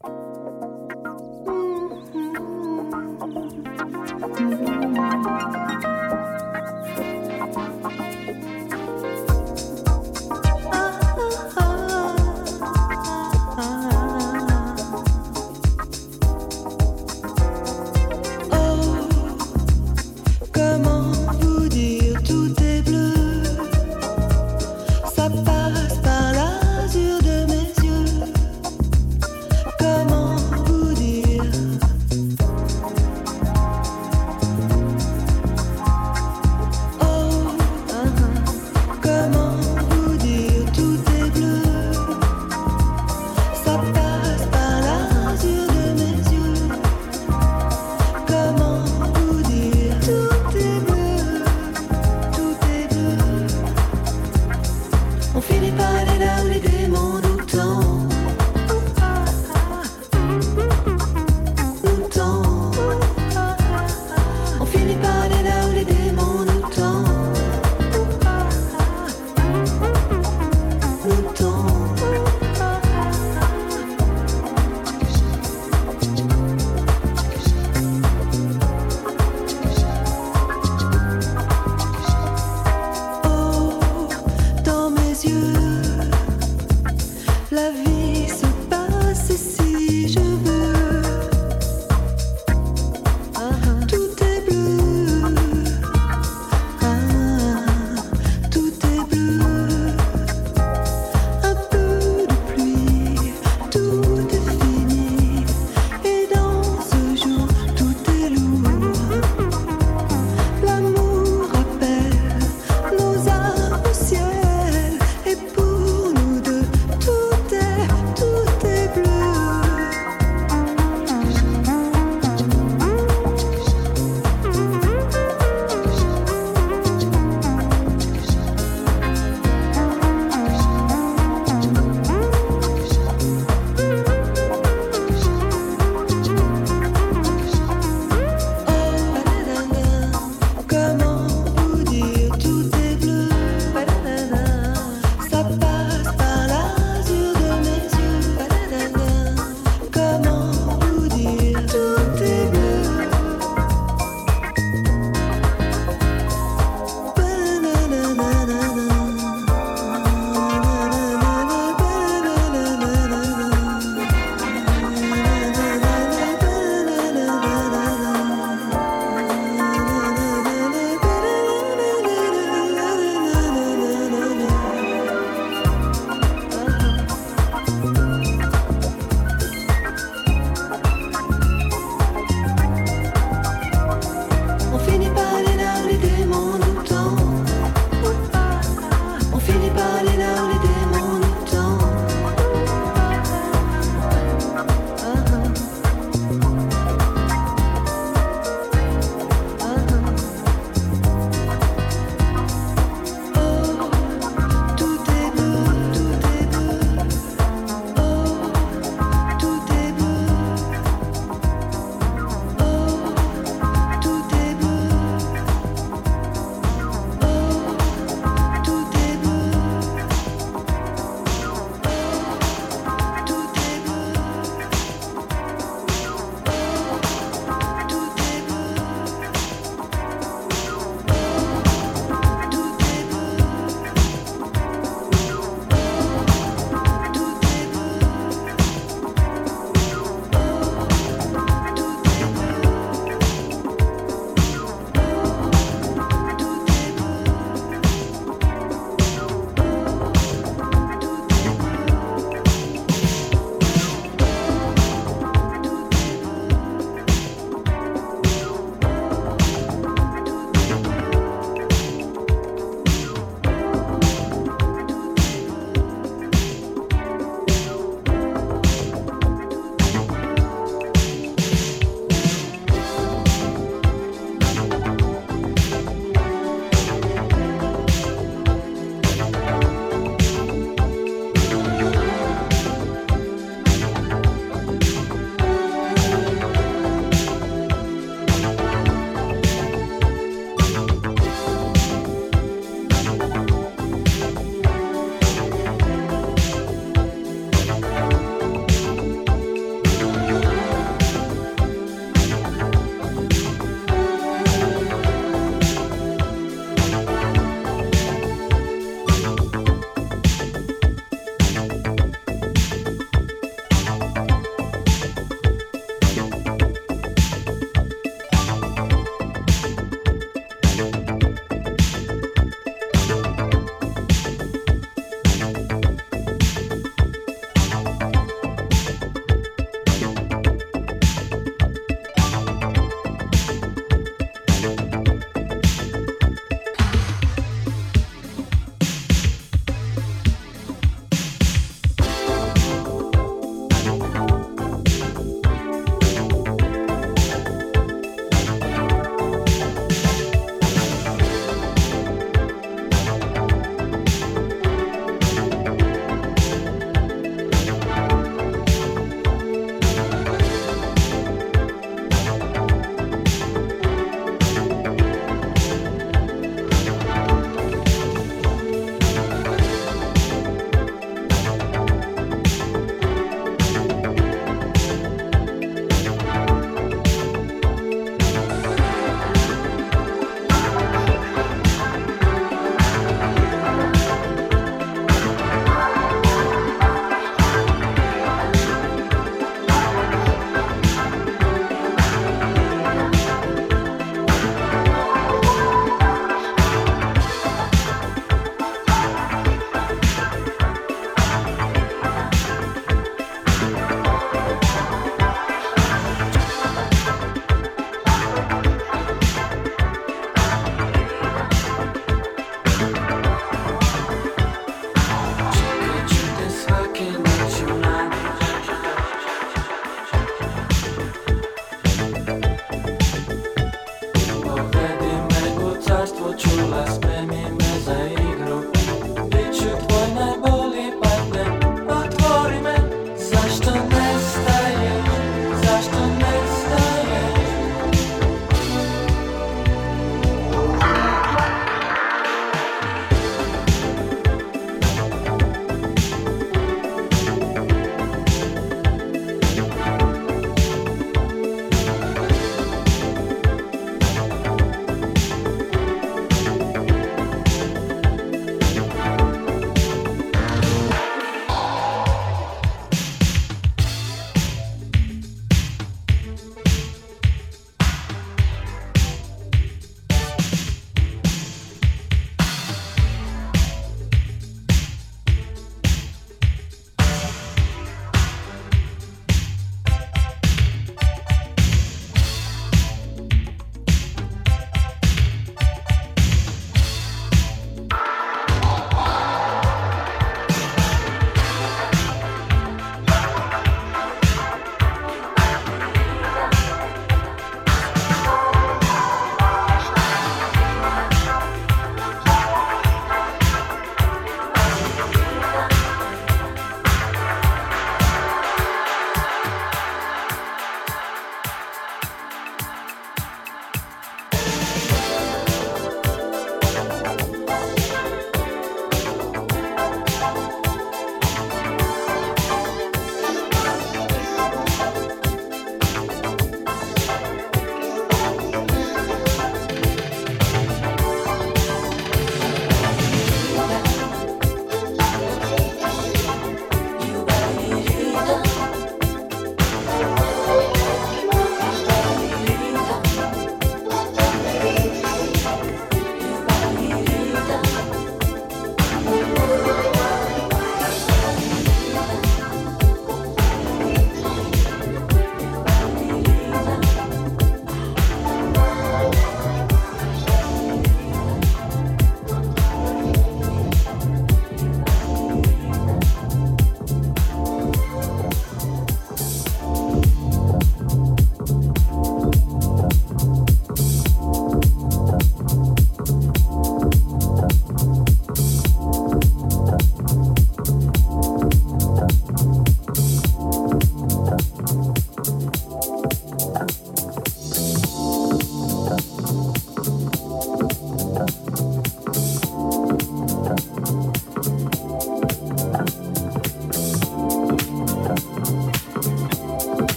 Ça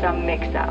some mix-up.